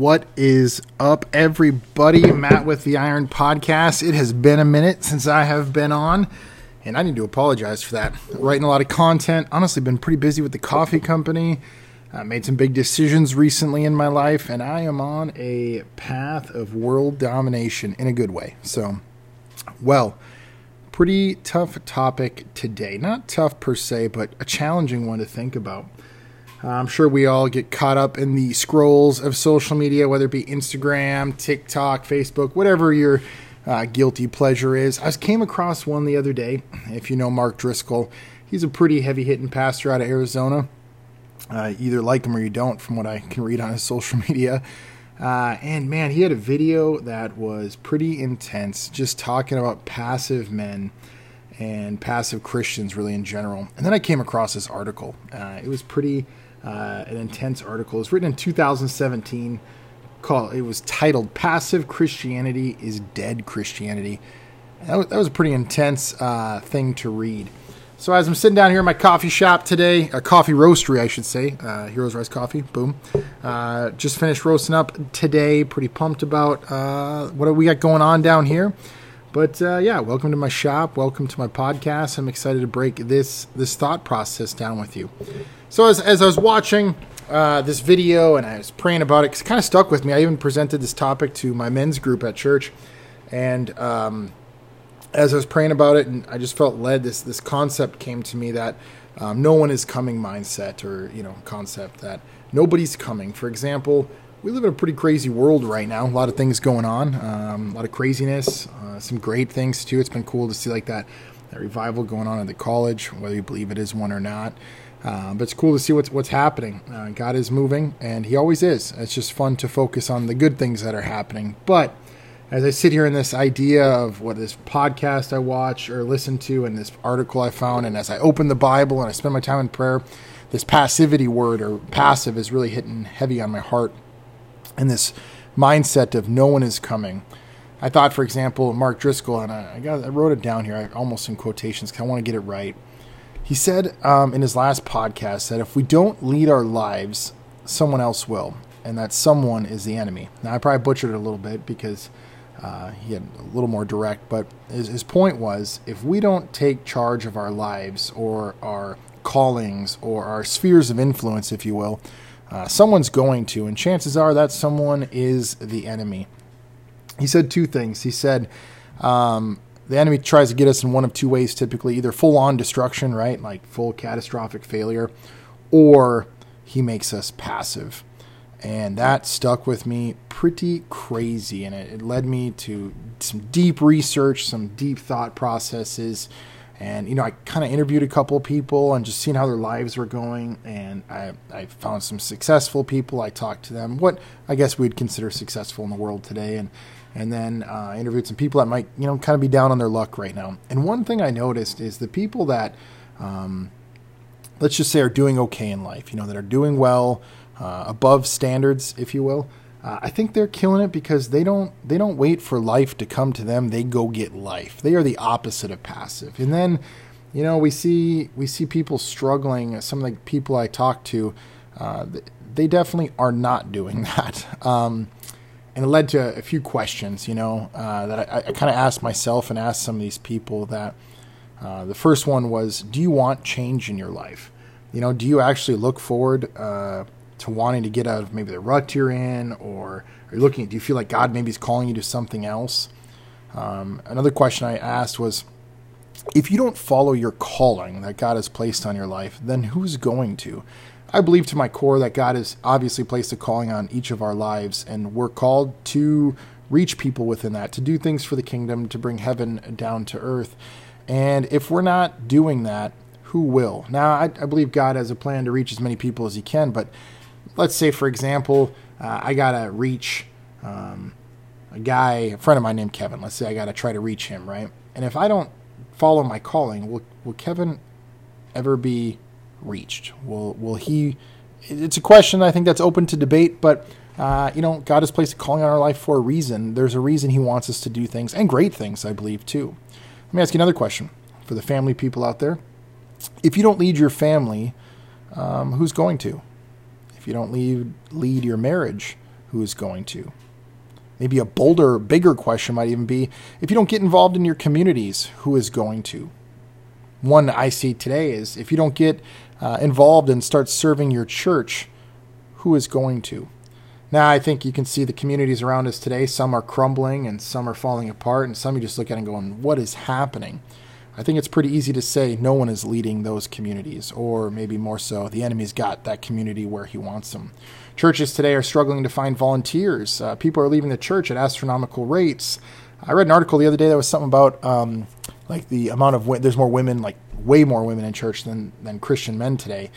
What is up, everybody? Matt with the Iron Podcast. It has been a minute since I have been on, and I need to apologize for that. Writing a lot of content. Honestly, been pretty busy with the coffee company. I made some big decisions recently in my life, and I am on a path of world domination in a good way. So, well, pretty tough topic today. Not tough per se, but a challenging one to think about. I'm sure we all get caught up in the scrolls of social media, whether it be Instagram, TikTok, Facebook, whatever your uh, guilty pleasure is. I came across one the other day. If you know Mark Driscoll, he's a pretty heavy hitting pastor out of Arizona. Uh, either like him or you don't, from what I can read on his social media. Uh, and man, he had a video that was pretty intense, just talking about passive men and passive Christians, really in general. And then I came across this article. Uh, it was pretty uh, an intense article. It was written in 2017. Called it was titled "Passive Christianity is Dead Christianity." That was, that was a pretty intense uh, thing to read. So as I'm sitting down here in my coffee shop today, a coffee roastery, I should say, uh, Heroes Rice Coffee, boom. Uh, just finished roasting up today. Pretty pumped about uh, what we got going on down here. But uh, yeah, welcome to my shop. Welcome to my podcast. I'm excited to break this this thought process down with you. So as as I was watching uh, this video and I was praying about it, 'cause it kind of stuck with me. I even presented this topic to my men's group at church, and um, as I was praying about it, and I just felt led. This this concept came to me that um, no one is coming mindset, or you know, concept that nobody's coming. For example, we live in a pretty crazy world right now. A lot of things going on, um, a lot of craziness, uh, some great things too. It's been cool to see like that that revival going on at the college, whether you believe it is one or not. Uh, but it's cool to see what's what's happening. Uh, God is moving, and He always is. It's just fun to focus on the good things that are happening. But as I sit here in this idea of what this podcast I watch or listen to and this article I found, and as I open the Bible and I spend my time in prayer, this passivity word or passive is really hitting heavy on my heart. And this mindset of no one is coming. I thought, for example, Mark Driscoll, and I, got, I wrote it down here, I, almost in quotations, because I want to get it right. He said um, in his last podcast that if we don't lead our lives, someone else will, and that someone is the enemy. Now, I probably butchered it a little bit because uh, he had a little more direct, but his, his point was if we don't take charge of our lives or our callings or our spheres of influence, if you will, uh, someone's going to, and chances are that someone is the enemy. He said two things. He said um, the enemy tries to get us in one of two ways typically either full on destruction, right? Like full catastrophic failure, or he makes us passive and that stuck with me pretty crazy and it, it, led me to some deep research some deep thought processes and you know i kind of interviewed a couple of people and just seeing how their lives were going and I, I found some successful people. I talked to them what i guess we'd consider successful in the world today and and then uh, interviewed some people that might you know kind of be down on their luck right now. And one thing i noticed is the people that um, let's just say are doing okay in life you know that are doing well uh, above standards, if you will. Uh, I think they're killing it because they don't they don't wait for life to come to them. They go get life. They are the opposite of passive. And then, you know, we see we see people struggling. Some of the people I talk to, uh, they definitely are not doing that. Um, and it led to a few questions, you know, uh, that I, I kind of asked myself and asked some of these people. That uh, the first one was, do you want change in your life? You know, do you actually look forward? To wanting to get out of maybe the rut you're in, or are you looking? Do you feel like God maybe is calling you to something else? Um, another question I asked was, if you don't follow your calling that God has placed on your life, then who's going to? I believe to my core that God has obviously placed a calling on each of our lives, and we're called to reach people within that, to do things for the kingdom, to bring heaven down to earth. And if we're not doing that, who will? Now, I, I believe God has a plan to reach as many people as He can, but let's say, for example, uh, I got to reach um, a guy, a friend of mine named Kevin. Let's say I got to try to reach him, right? And if I don't follow my calling, will, will Kevin ever be reached? Will, will he? It's a question I think that's open to debate, but uh, you know, God has placed a calling on our life for a reason. There's a reason He wants us to do things and great things, I believe, too. Let me ask you another question. for the family people out there. If you don't lead your family, um, who's going to? You don't lead, lead your marriage, who is going to? Maybe a bolder, bigger question might even be if you don't get involved in your communities, who is going to? One I see today is if you don't get uh, involved and start serving your church, who is going to? Now, I think you can see the communities around us today. Some are crumbling and some are falling apart, and some you just look at and going, What is happening? I think it's pretty easy to say no one is leading those communities, or maybe more so, the enemy's got that community where he wants them. Churches today are struggling to find volunteers. Uh, people are leaving the church at astronomical rates. I read an article the other day that was something about um, like the amount of there's more women, like way more women in church than than Christian men today.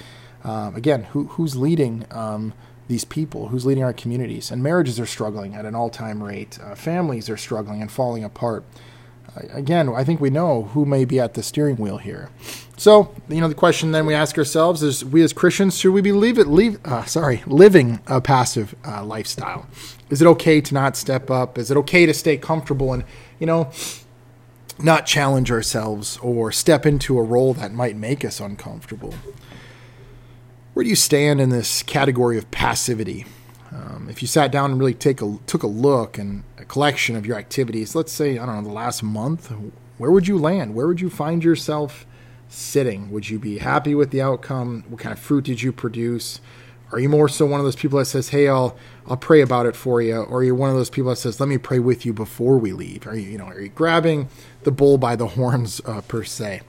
Um, again, who who's leading um, these people? Who's leading our communities? And marriages are struggling at an all time rate. Uh, families are struggling and falling apart again, I think we know who may be at the steering wheel here. So, you know, the question then we ask ourselves is: We as Christians should we be leave it, leave, uh, sorry, living a passive uh, lifestyle? Is it okay to not step up? Is it okay to stay comfortable and you know not challenge ourselves or step into a role that might make us uncomfortable? Where do you stand in this category of passivity? Um, if you sat down and really take a took a look and a collection of your activities, let's say I don't know the last month, where would you land? Where would you find yourself sitting? Would you be happy with the outcome? What kind of fruit did you produce? Are you more so one of those people that says, "Hey, I'll I'll pray about it for you," or you're one of those people that says, "Let me pray with you before we leave"? Are you you know are you grabbing the bull by the horns uh, per se?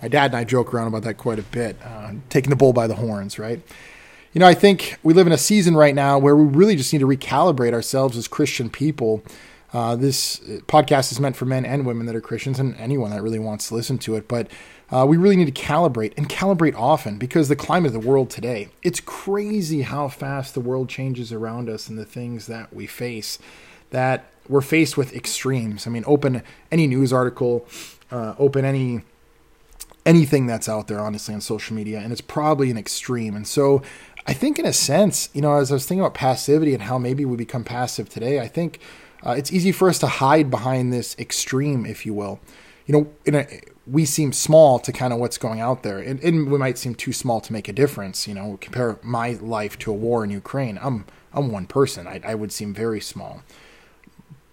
My dad and I joke around about that quite a bit, uh, taking the bull by the horns, right? You know, I think we live in a season right now where we really just need to recalibrate ourselves as Christian people. Uh, this podcast is meant for men and women that are Christians and anyone that really wants to listen to it. But uh, we really need to calibrate and calibrate often because the climate of the world today, it's crazy how fast the world changes around us and the things that we face. That we're faced with extremes. I mean, open any news article, uh, open any anything that's out there, honestly, on social media, and it's probably an extreme. And so I think, in a sense, you know, as I was thinking about passivity and how maybe we become passive today, I think uh, it's easy for us to hide behind this extreme, if you will. You know, a, we seem small to kind of what's going out there, and, and, we might seem too small to make a difference. You know, compare my life to a war in Ukraine. I'm I'm one person. I, I would seem very small,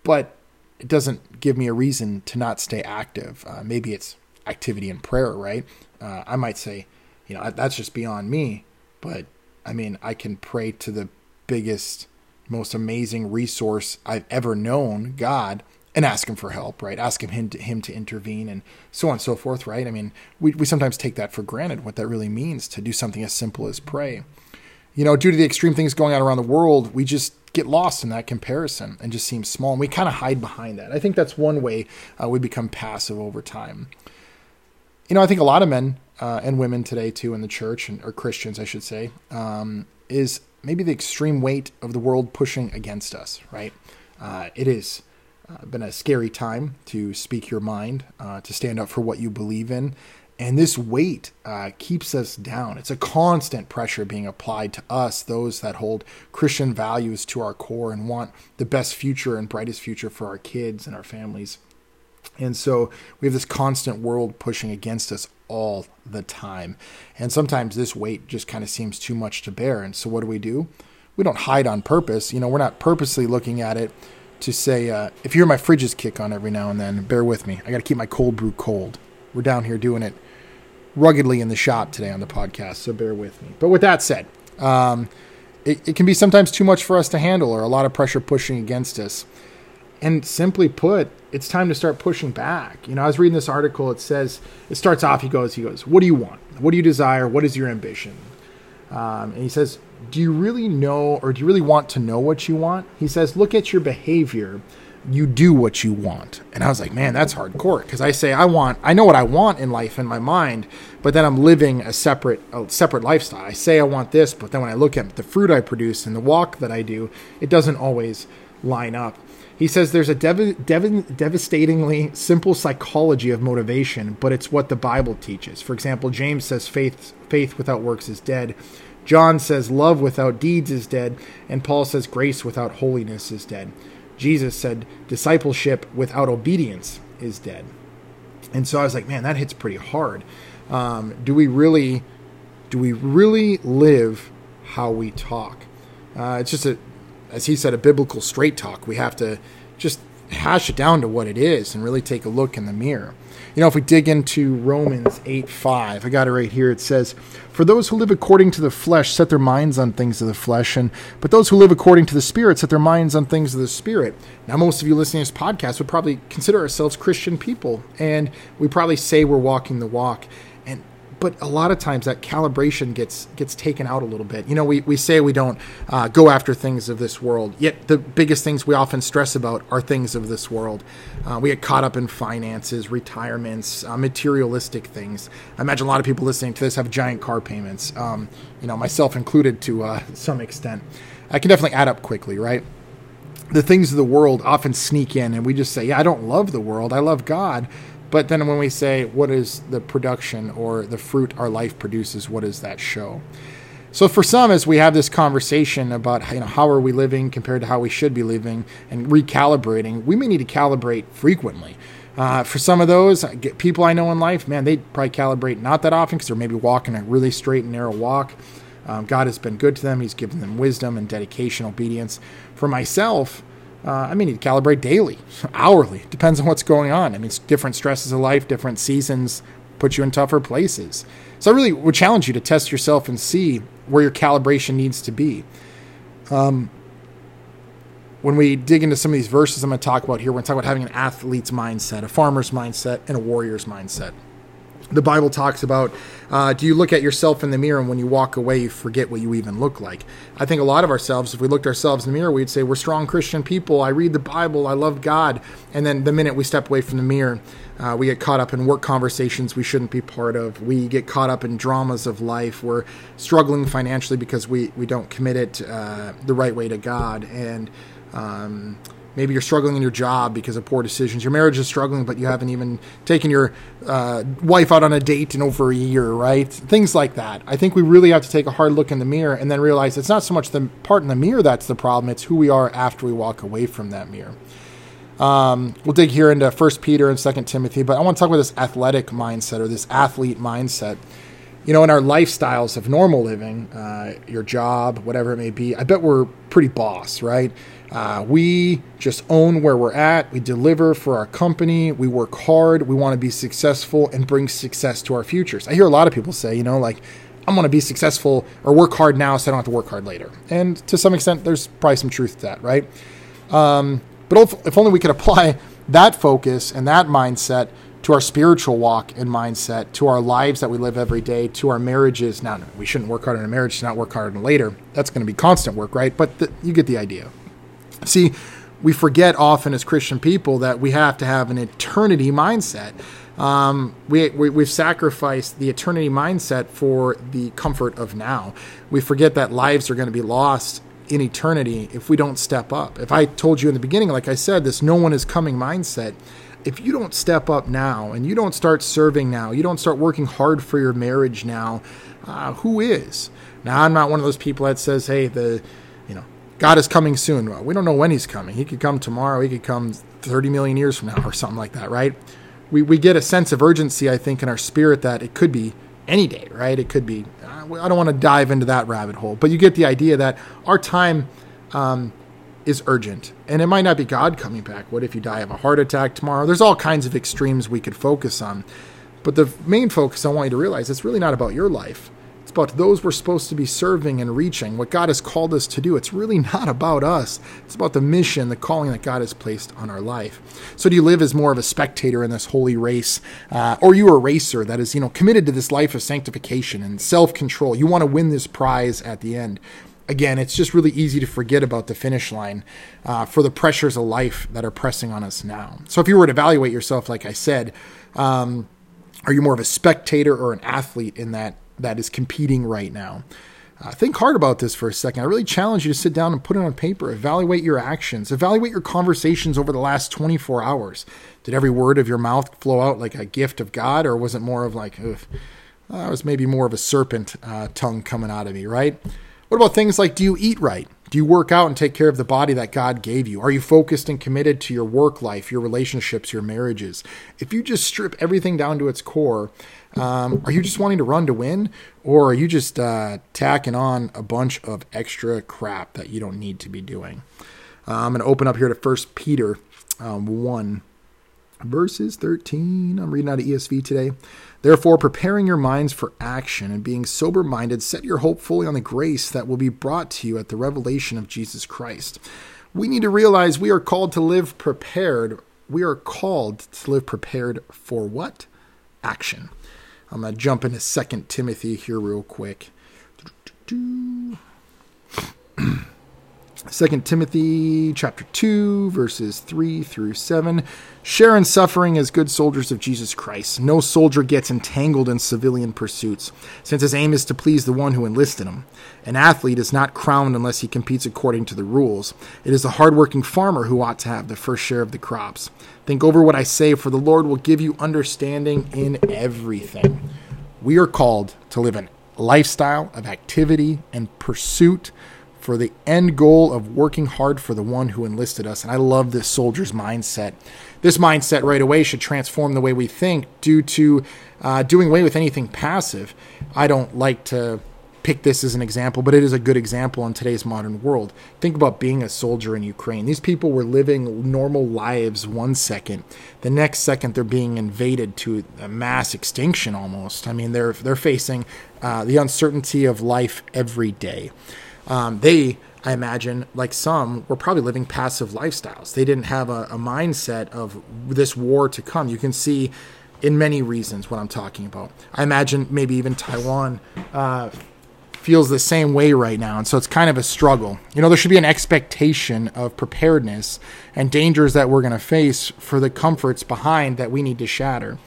but it doesn't give me a reason to not stay active. Uh, maybe it's activity and prayer, right? Uh, I might say, you know, that's just beyond me, but I mean, I can pray to the biggest, most amazing resource I've ever known, God, and ask him for help, right? Ask him him to, him to intervene and so on and so forth, right? I mean, we, we sometimes take that for granted, what that really means to do something as simple as pray. You know, due to the extreme things going on around the world, we just get lost in that comparison and just seem small. And we kind of hide behind that. I think that's one way uh, we become passive over time. You know, I think a lot of men uh, and women today too in the church and or Christians, I should say, um, is maybe the extreme weight of the world pushing against us. Right? Uh, it has uh, been a scary time to speak your mind, uh, to stand up for what you believe in, and this weight uh, keeps us down. It's a constant pressure being applied to us, those that hold Christian values to our core and want the best future and brightest future for our kids and our families. And so we have this constant world pushing against us all the time. And sometimes this weight just kind of seems too much to bear. And so what do we do? We don't hide on purpose. You know, we're not purposely looking at it to say, uh, if you hear my fridges kick on every now and then, bear with me. I got to keep my cold brew cold. We're down here doing it ruggedly in the shop today on the podcast, so bear with me. But with that said, um, it, it can be sometimes too much for us to handle or a lot of pressure pushing against us. And simply put, it's time to start pushing back. You know, I was reading this article. It says it starts off. He goes, he goes, "What do you want? What do you desire? What is your ambition?" Um, and he says, "Do you really know, or do you really want to know what you want?" He says, "Look at your behavior. You do what you want." And I was like, "Man, that's hardcore." Because I say I want, I know what I want in life in my mind, but then I'm living a separate, a separate lifestyle. I say I want this, but then when I look at the fruit I produce and the walk that I do, it doesn't always line up. He says there's a dev- dev- devastatingly simple psychology of motivation, but it's what the Bible teaches. For example, James says faith faith without works is dead. John says love without deeds is dead, and Paul says grace without holiness is dead. Jesus said discipleship without obedience is dead. And so I was like, man, that hits pretty hard. Um, do we really, do we really live how we talk? Uh, it's just a, as he said, a biblical straight talk. We have to just hash it down to what it is and really take a look in the mirror. You know, if we dig into Romans 8 5, I got it right here. It says, For those who live according to the flesh set their minds on things of the flesh, and but those who live according to the Spirit set their minds on things of the Spirit. Now, most of you listening to this podcast would probably consider ourselves Christian people, and we probably say we're walking the walk but a lot of times that calibration gets gets taken out a little bit. You know, we, we say we don't uh, go after things of this world, yet the biggest things we often stress about are things of this world. Uh, we get caught up in finances, retirements, uh, materialistic things. I imagine a lot of people listening to this have giant car payments, um, you know, myself included to uh, some extent. I can definitely add up quickly, right? The things of the world often sneak in, and we just say, Yeah, I don't love the world, I love God but then when we say, what is the production or the fruit our life produces, what does that show? So for some, as we have this conversation about you know how are we living compared to how we should be living and recalibrating, we may need to calibrate frequently. Uh, for some of those people I know in life, man, they probably calibrate not that often because they're maybe walking a really straight and narrow walk. Um, God has been good to them; He's given them wisdom and dedication, obedience. For myself, uh, I mean, you calibrate daily, hourly. Depends on what's going on. I mean, different stresses of life, different seasons put you in tougher places. So I really would challenge you to test yourself and see where your calibration needs to be. Um, when we dig into some of these verses I'm going to talk about here, we're going to talk about having an athlete's mindset, a farmer's mindset, and a warrior's mindset the Bible talks about uh, do you look at yourself in the mirror and when you walk away you forget what you even look like? I think a lot of ourselves, if we looked ourselves in the mirror, we'd say we're strong Christian people. I read the Bible. I love God. And then the minute we step away from the mirror, uh, we get caught up in work conversations we shouldn't be part of. We get caught up in dramas of life. We're struggling financially because we, we don't commit it uh, the right way to God. And um, Maybe you're struggling in your job because of poor decisions. Your marriage is struggling, but you haven't even taken your uh, wife out on a date in over a year, right? Things like that. I think we really have to take a hard look in the mirror and then realize it's not so much the part in the mirror that's the problem, it's who we are after we walk away from that mirror. Um, we'll dig here into First Peter and Second Timothy, but I want to talk about this athletic mindset or this athlete mindset you know, in our lifestyles of normal living, uh, your job, whatever it may be, I bet we're pretty boss, right? Uh, we just own where we're at. We deliver for our company. We work hard. We want to be successful and bring success to our futures. I hear a lot of people say, you know, like, I'm going to be successful or work hard now so I don't have to work hard later. And to some extent, there's probably some truth to that, right? Um, but if, if only we could apply that focus and that mindset to our spiritual walk and mindset, to our lives that we live every day, to our marriages. Now, we shouldn't work hard in a marriage to not work hard later. That's going to be constant work, right? But the, you get the idea. See, we forget often as Christian people that we have to have an eternity mindset. Um, we, we, have sacrificed the eternity mindset for the comfort of now. We forget that lives are going to be lost in eternity if we don't step up. If I told you in the beginning, like I said, this no one is coming mindset, if you don't step up now and you don't start serving now, you don't start working hard for your marriage now, uh, who is? Now, I'm not one of those people that says, hey, the you know, God is coming soon. Well, we don't know when he's coming. He could come tomorrow. He could come 30 million years from now or something like that, right? We, we get a sense of urgency, I think, in our spirit that it could be any day, right? It could be, uh, I don't want to dive into that rabbit hole, but you get the idea that our time um, is urgent. And it might not be God coming back. What if you die of a heart attack tomorrow? There's all kinds of extremes we could focus on. But the main focus I want you to realize it's really not about your life It's about those we're supposed to be serving and reaching, what God has called us to do. It's really not about us. It's about the mission, the calling that God has placed on our life. So, do you live as more of a spectator in this holy race, uh, or you a racer that is, you know, committed to this life of sanctification and self-control? You want to win this prize at the end. Again, it's just really easy to forget about the finish line uh, for the pressures of life that are pressing on us now. So, if you were to evaluate yourself, like I said, um, are you more of a spectator or an athlete in that that is competing right now. Uh, think hard about this for a second. I really challenge you to sit down and put it on paper. Evaluate your actions. Evaluate your conversations over the last 24 hours. Did every word of your mouth flow out like a gift of God, or was it more of like, it was maybe more of a serpent uh, tongue coming out of me, right? What about things like do you eat right? Do you work out and take care of the body that God gave you? Are you focused and committed to your work life, your relationships, your marriages? If you just strip everything down to its core, um, are you just wanting to run to win? Or are you just uh, tacking on a bunch of extra crap that you don't need to be doing? Uh, I'm going to open up here to First Peter um, 1, verses 13. I'm reading out of ESV today. Therefore, preparing your minds for action and being sober minded, set your hope fully on the grace that will be brought to you at the revelation of Jesus Christ. We need to realize we are called to live prepared. We are called to live prepared for what? Action. I'm going to jump into Second Timothy here real quick. Second Timothy chapter 2 verses 3 through 7 share in suffering as good soldiers of Jesus Christ. No soldier gets entangled in civilian pursuits, since his aim is to please the one who enlisted him. An athlete is not crowned unless he competes according to the rules. It is the hardworking farmer who ought to have the first share of the crops. Think over what I say, for the Lord will give you understanding in everything. We are called to live a lifestyle of activity and pursuit for the end goal of working hard for the one who enlisted us. And I love this soldier's mindset. This mindset right away should transform the way we think due to uh, doing away with anything passive. I don't like to pick this as an example, but it is a good example in today's modern world. Think about being a soldier in Ukraine. These people were living normal lives one second. The next second, they're being invaded to a mass extinction almost. I mean, they're they're facing uh, the uncertainty of life every day. Um, they, I imagine, like some, were probably living passive lifestyles. They didn't have a, a mindset of this war to come. You can see in many reasons what I'm talking about. I imagine maybe even Taiwan uh, feels the same way right now. And so it's kind of a struggle. You know, there should be an expectation of preparedness and dangers that we're going to face for the comforts behind that we need to shatter.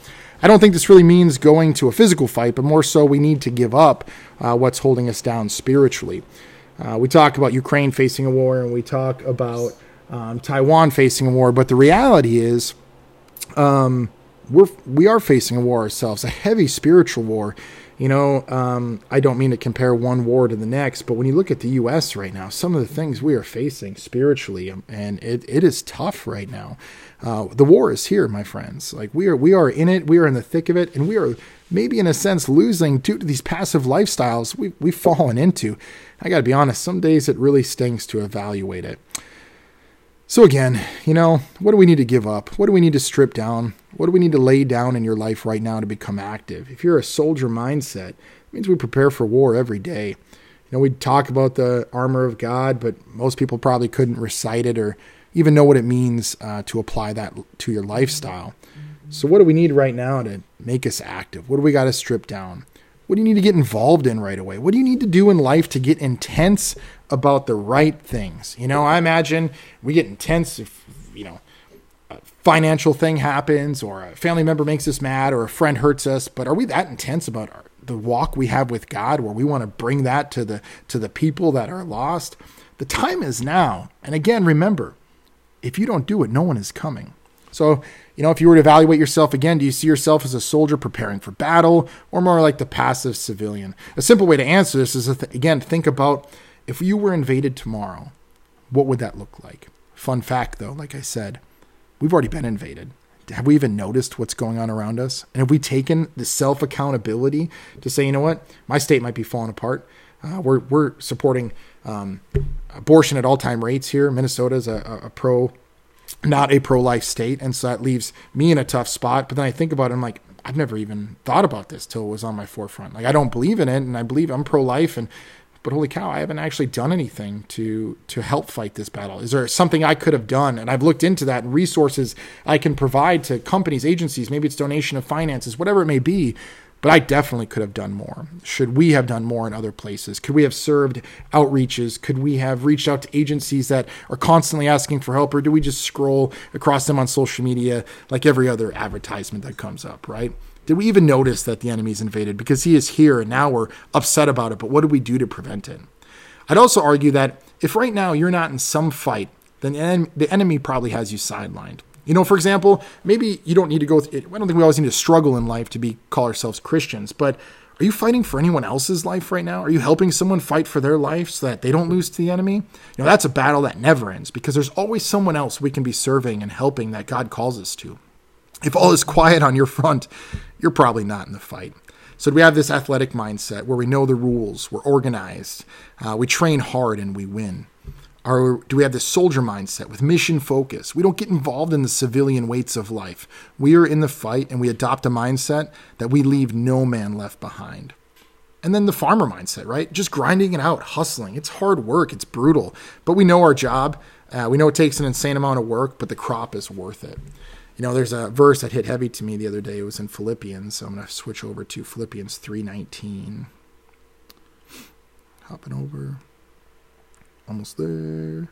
I don't think this really means going to a physical fight, but more so we need to give up uh, what's holding us down spiritually. Uh, we talk about Ukraine facing a war, and we talk about um, Taiwan facing a war, but the reality is, um, we're we are facing a war ourselves, a heavy spiritual war. You know, um, I don't mean to compare one war to the next, but when you look at the U.S. right now, some of the things we are facing spiritually, um, and it, it is tough right now. Uh, the war is here, my friends. Like we are, we are in it. We are in the thick of it, and we are maybe in a sense losing due to these passive lifestyles we, we've fallen into. I got to be honest, some days it really stings to evaluate it. So, again, you know, what do we need to give up? What do we need to strip down? What do we need to lay down in your life right now to become active? If you're a soldier mindset, it means we prepare for war every day. You know, we talk about the armor of God, but most people probably couldn't recite it or even know what it means uh, to apply that to your lifestyle. So, what do we need right now to make us active? What do we got to strip down? What do you need to get involved in right away? What do you need to do in life to get intense about the right things? You know, I imagine we get intense if, you know, a financial thing happens or a family member makes us mad or a friend hurts us, but are we that intense about our, the walk we have with God where we want to bring that to the to the people that are lost? The time is now. And again, remember, if you don't do it, no one is coming. So, you know, if you were to evaluate yourself again, do you see yourself as a soldier preparing for battle or more like the passive civilian? A simple way to answer this is, again, think about if you were invaded tomorrow, what would that look like? Fun fact, though, like I said, we've already been invaded. Have we even noticed what's going on around us? And have we taken the self accountability to say, you know what, my state might be falling apart? Uh, we're, we're supporting um, abortion at all time rates here. Minnesota is a, a pro not a pro life state. And so that leaves me in a tough spot. But then I think about it, I'm like, I've never even thought about this till it was on my forefront. Like I don't believe in it and I believe I'm pro life and but holy cow, I haven't actually done anything to to help fight this battle. Is there something I could have done? And I've looked into that and resources I can provide to companies, agencies, maybe it's donation of finances, whatever it may be but I definitely could have done more. Should we have done more in other places? Could we have served outreaches? Could we have reached out to agencies that are constantly asking for help? Or do we just scroll across them on social media like every other advertisement that comes up, right? Did we even notice that the enemy's invaded? Because he is here and now we're upset about it, but what do we do to prevent it? I'd also argue that if right now you're not in some fight, then the enemy probably has you sidelined. You know, for example, maybe you don't need to go. Th- I don't think we always need to struggle in life to be call ourselves Christians, but Are you fighting for anyone else's life right now? Are you helping someone fight for their life so that they don't lose to the enemy? You know, that's a battle that never ends because there's always someone else we can be serving and helping that God calls us to. If all is quiet on your front, you're probably not in the fight. So, do we have this athletic mindset where we know the rules, we're organized, uh, we train hard, and we win? Or do we have this soldier mindset with mission focus? We don't get involved in the civilian weights of life. We are in the fight and we adopt a mindset that we leave no man left behind. And then the farmer mindset, right? Just grinding it out, hustling. It's hard work, it's brutal, but we know our job. Uh, we know it takes an insane amount of work, but the crop is worth it. You know, there's a verse that hit heavy to me the other day. It was in Philippians, so I'm going to switch over to Philippians 3:19. Hopping over. Almost there.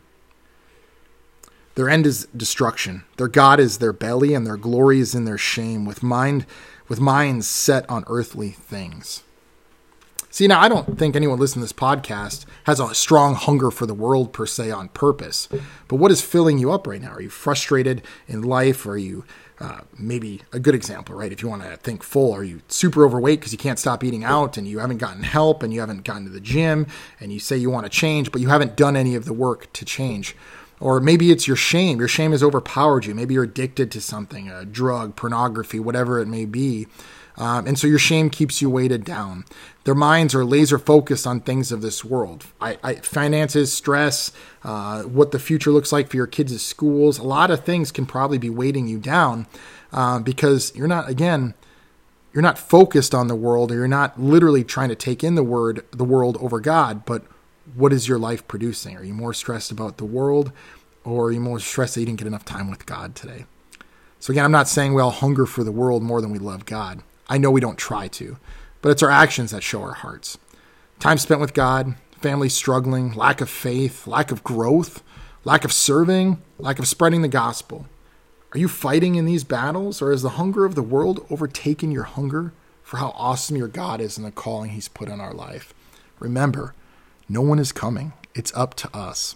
Their end is destruction. Their God is their belly, and their glory is in their shame, with mind with minds set on earthly things. See, now I don't think anyone listening to this podcast has a strong hunger for the world per se on purpose. But what is filling you up right now? Are you frustrated in life? Are you uh, maybe a good example, right? If you want to think full, are you super overweight because you can't stop eating out and you haven't gotten help and you haven't gotten to the gym and you say you want to change, but you haven't done any of the work to change? Or maybe it's your shame. Your shame has overpowered you. Maybe you're addicted to something, a drug, pornography, whatever it may be. Um, and so your shame keeps you weighted down. Their minds are laser focused on things of this world. I, I, finances, stress, uh, what the future looks like for your kids' schools. A lot of things can probably be weighting you down uh, because you're not, again, you're not focused on the world or you're not literally trying to take in the word, the world over God. But what is your life producing? Are you more stressed about the world or are you more stressed that you didn't get enough time with God today? So again, I'm not saying we all hunger for the world more than we love God. I know we don't try to, but it's our actions that show our hearts. Time spent with God, family struggling, lack of faith, lack of growth, lack of serving, lack of spreading the gospel. Are you fighting in these battles, or has the hunger of the world overtaken your hunger for how awesome your God is and the calling He's put on our life? Remember, no one is coming. It's up to us.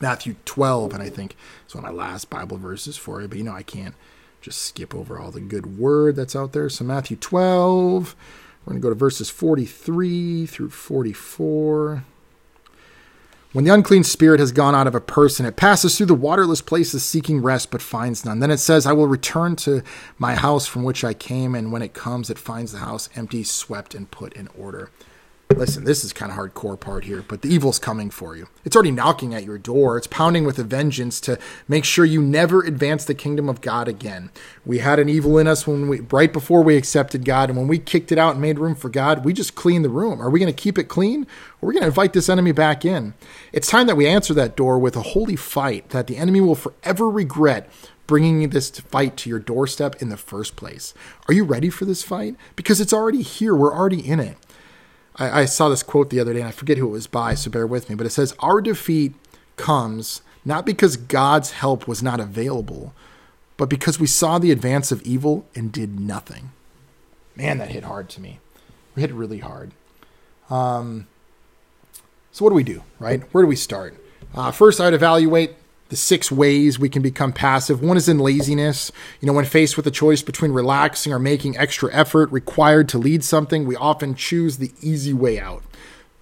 Matthew 12, and I think it's one of my last Bible verses for you, but you know I can't just skip over all the good word that's out there. So, Matthew 12, we're going to go to verses 43 through 44. When the unclean spirit has gone out of a person, it passes through the waterless places seeking rest, but finds none. Then it says, I will return to my house from which I came, and when it comes, it finds the house empty, swept, and put in order. Listen, this is kind of hardcore part here, but the evil's coming for you. It's already knocking at your door. It's pounding with a vengeance to make sure you never advance the kingdom of God again. We had an evil in us when we right before we accepted God, and when we kicked it out and made room for God, we just cleaned the room. Are we going to keep it clean, or are we going to invite this enemy back in? It's time that we answer that door with a holy fight that the enemy will forever regret bringing this fight to your doorstep in the first place. Are you ready for this fight? Because it's already here. We're already in it. I, I saw this quote the other day, and I forget who it was by, so bear with me. But it says, Our defeat comes not because God's help was not available, but because we saw the advance of evil and did nothing. Man, that hit hard to me. It hit really hard. Um, so, what do we do, right? Where do we start? Uh, first, I'd evaluate the six ways we can become passive. One is in laziness. You know, when faced with a choice between relaxing or making extra effort required to lead something, we often choose the easy way out.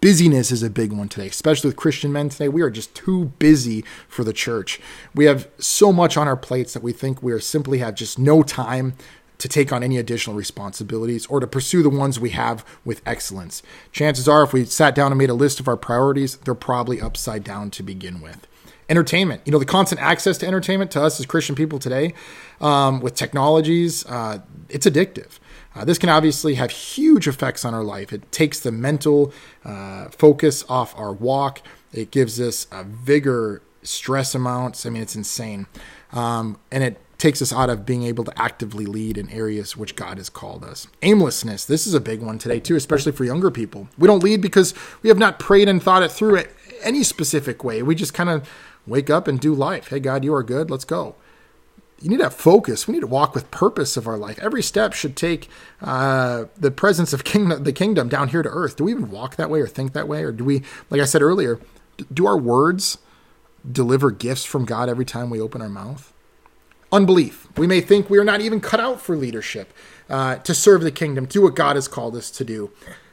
Busyness is a big one today, especially with Christian men today. We are just too busy for the church. We have so much on our plates that we think we are simply have just no time to take on any additional responsibilities or to pursue the ones we have with excellence. Chances are, if we sat down and made a list of our priorities, they're probably upside down to begin with entertainment. You know, the constant access to entertainment to us as Christian people today um, with technologies, uh, it's addictive. Uh, this can obviously have huge effects on our life. It takes the mental uh, focus off our walk. It gives us a vigor, stress amounts. I mean, it's insane. Um, and it takes us out of being able to actively lead in areas which God has called us. Aimlessness, this is a big one today too, especially for younger people. We don't lead because we have not prayed and thought it through it any specific way. We just kind of Wake up and do life. Hey, God, you are good. Let's go. You need to have focus. We need to walk with purpose of our life. Every step should take uh, the presence of kingdom, the kingdom down here to earth. Do we even walk that way or think that way? Or do we, like I said earlier, do our words deliver gifts from God every time we open our mouth? unbelief. We may think we are not even cut out for leadership, uh, to serve the kingdom, do what God has called us to do.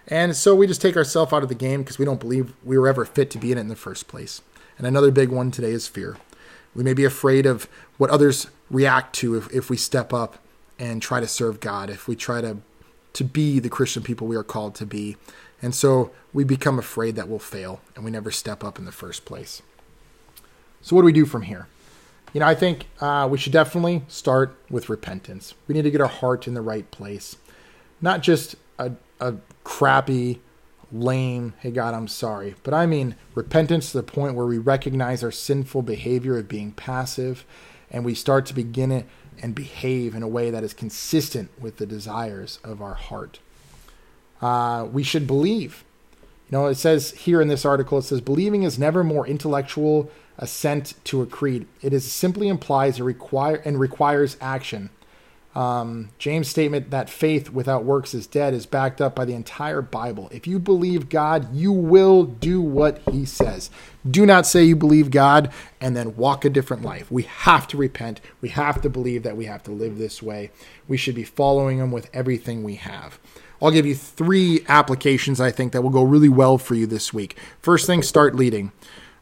And so we just take ourselves out of the game because we don't believe we were ever fit to be in it in the first place. And another big one today is fear. We may be afraid of what others react to if, if we step up and try to serve God, if we try to, to be the Christian people we are called to be. And so we become afraid that we'll fail and we never step up in the first place. So, what do we do from here? You know, I think uh, we should definitely start with repentance. We need to get our heart in the right place, not just a, a crappy, lame, hey God, I'm sorry, but I mean repentance to the point where we recognize our sinful behavior of being passive and we start to begin it and behave in a way that is consistent with the desires of our heart. Uh, we should believe. You know, it says here in this article, it says, believing is never more intellectual assent to a creed. It is simply implies a require and requires action. Um, James' statement that faith without works is dead is backed up by the entire Bible. If you believe God, you will do what He says. Do not say you believe God and then walk a different life. We have to repent. We have to believe that we have to live this way. We should be following Him with everything we have. I'll give you three applications I think that will go really well for you this week. First thing, start leading.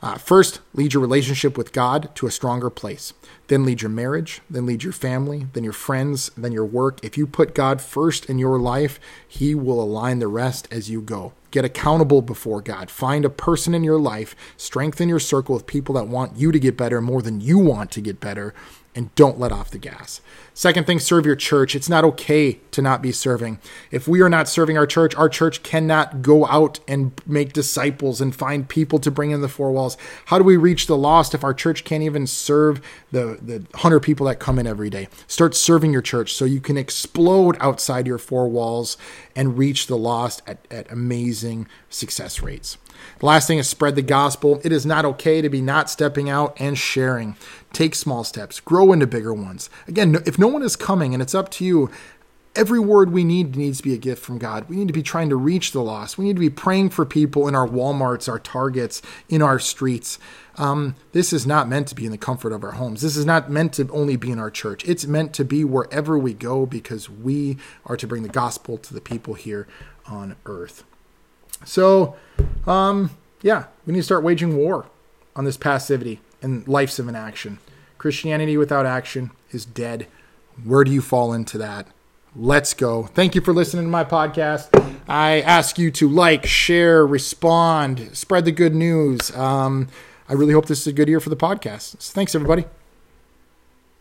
Uh, first, lead your relationship with God to a stronger place. Then lead your marriage, then lead your family, then your friends, then your work. If you put God first in your life, He will align the rest as you go. Get accountable before God. Find a person in your life, strengthen your circle of people that want you to get better more than you want to get better, and don't let off the gas. Second thing, serve your church. It's not okay to not be serving. If we are not serving our church, our church cannot go out and make disciples and find people to bring in the four walls. How do we reach the lost if our church can't even serve the, the 100 people that come in every day? Start serving your church so you can explode outside your four walls and reach the lost at, at amazing success rates. The last thing is spread the gospel. It is not okay to be not stepping out and sharing. Take small steps, grow into bigger ones. Again, if no one is coming and it's up to you, every word we need needs to be a gift from God. We need to be trying to reach the lost. We need to be praying for people in our Walmarts, our Targets, in our streets. Um, this is not meant to be in the comfort of our homes. This is not meant to only be in our church. It's meant to be wherever we go because we are to bring the gospel to the people here on earth. So, um, yeah, we need to start waging war on this passivity and life's of inaction. Christianity without action is dead. Where do you fall into that? Let's go. Thank you for listening to my podcast. I ask you to like, share, respond, spread the good news. Um, I really hope this is a good year for the podcast. So thanks, everybody.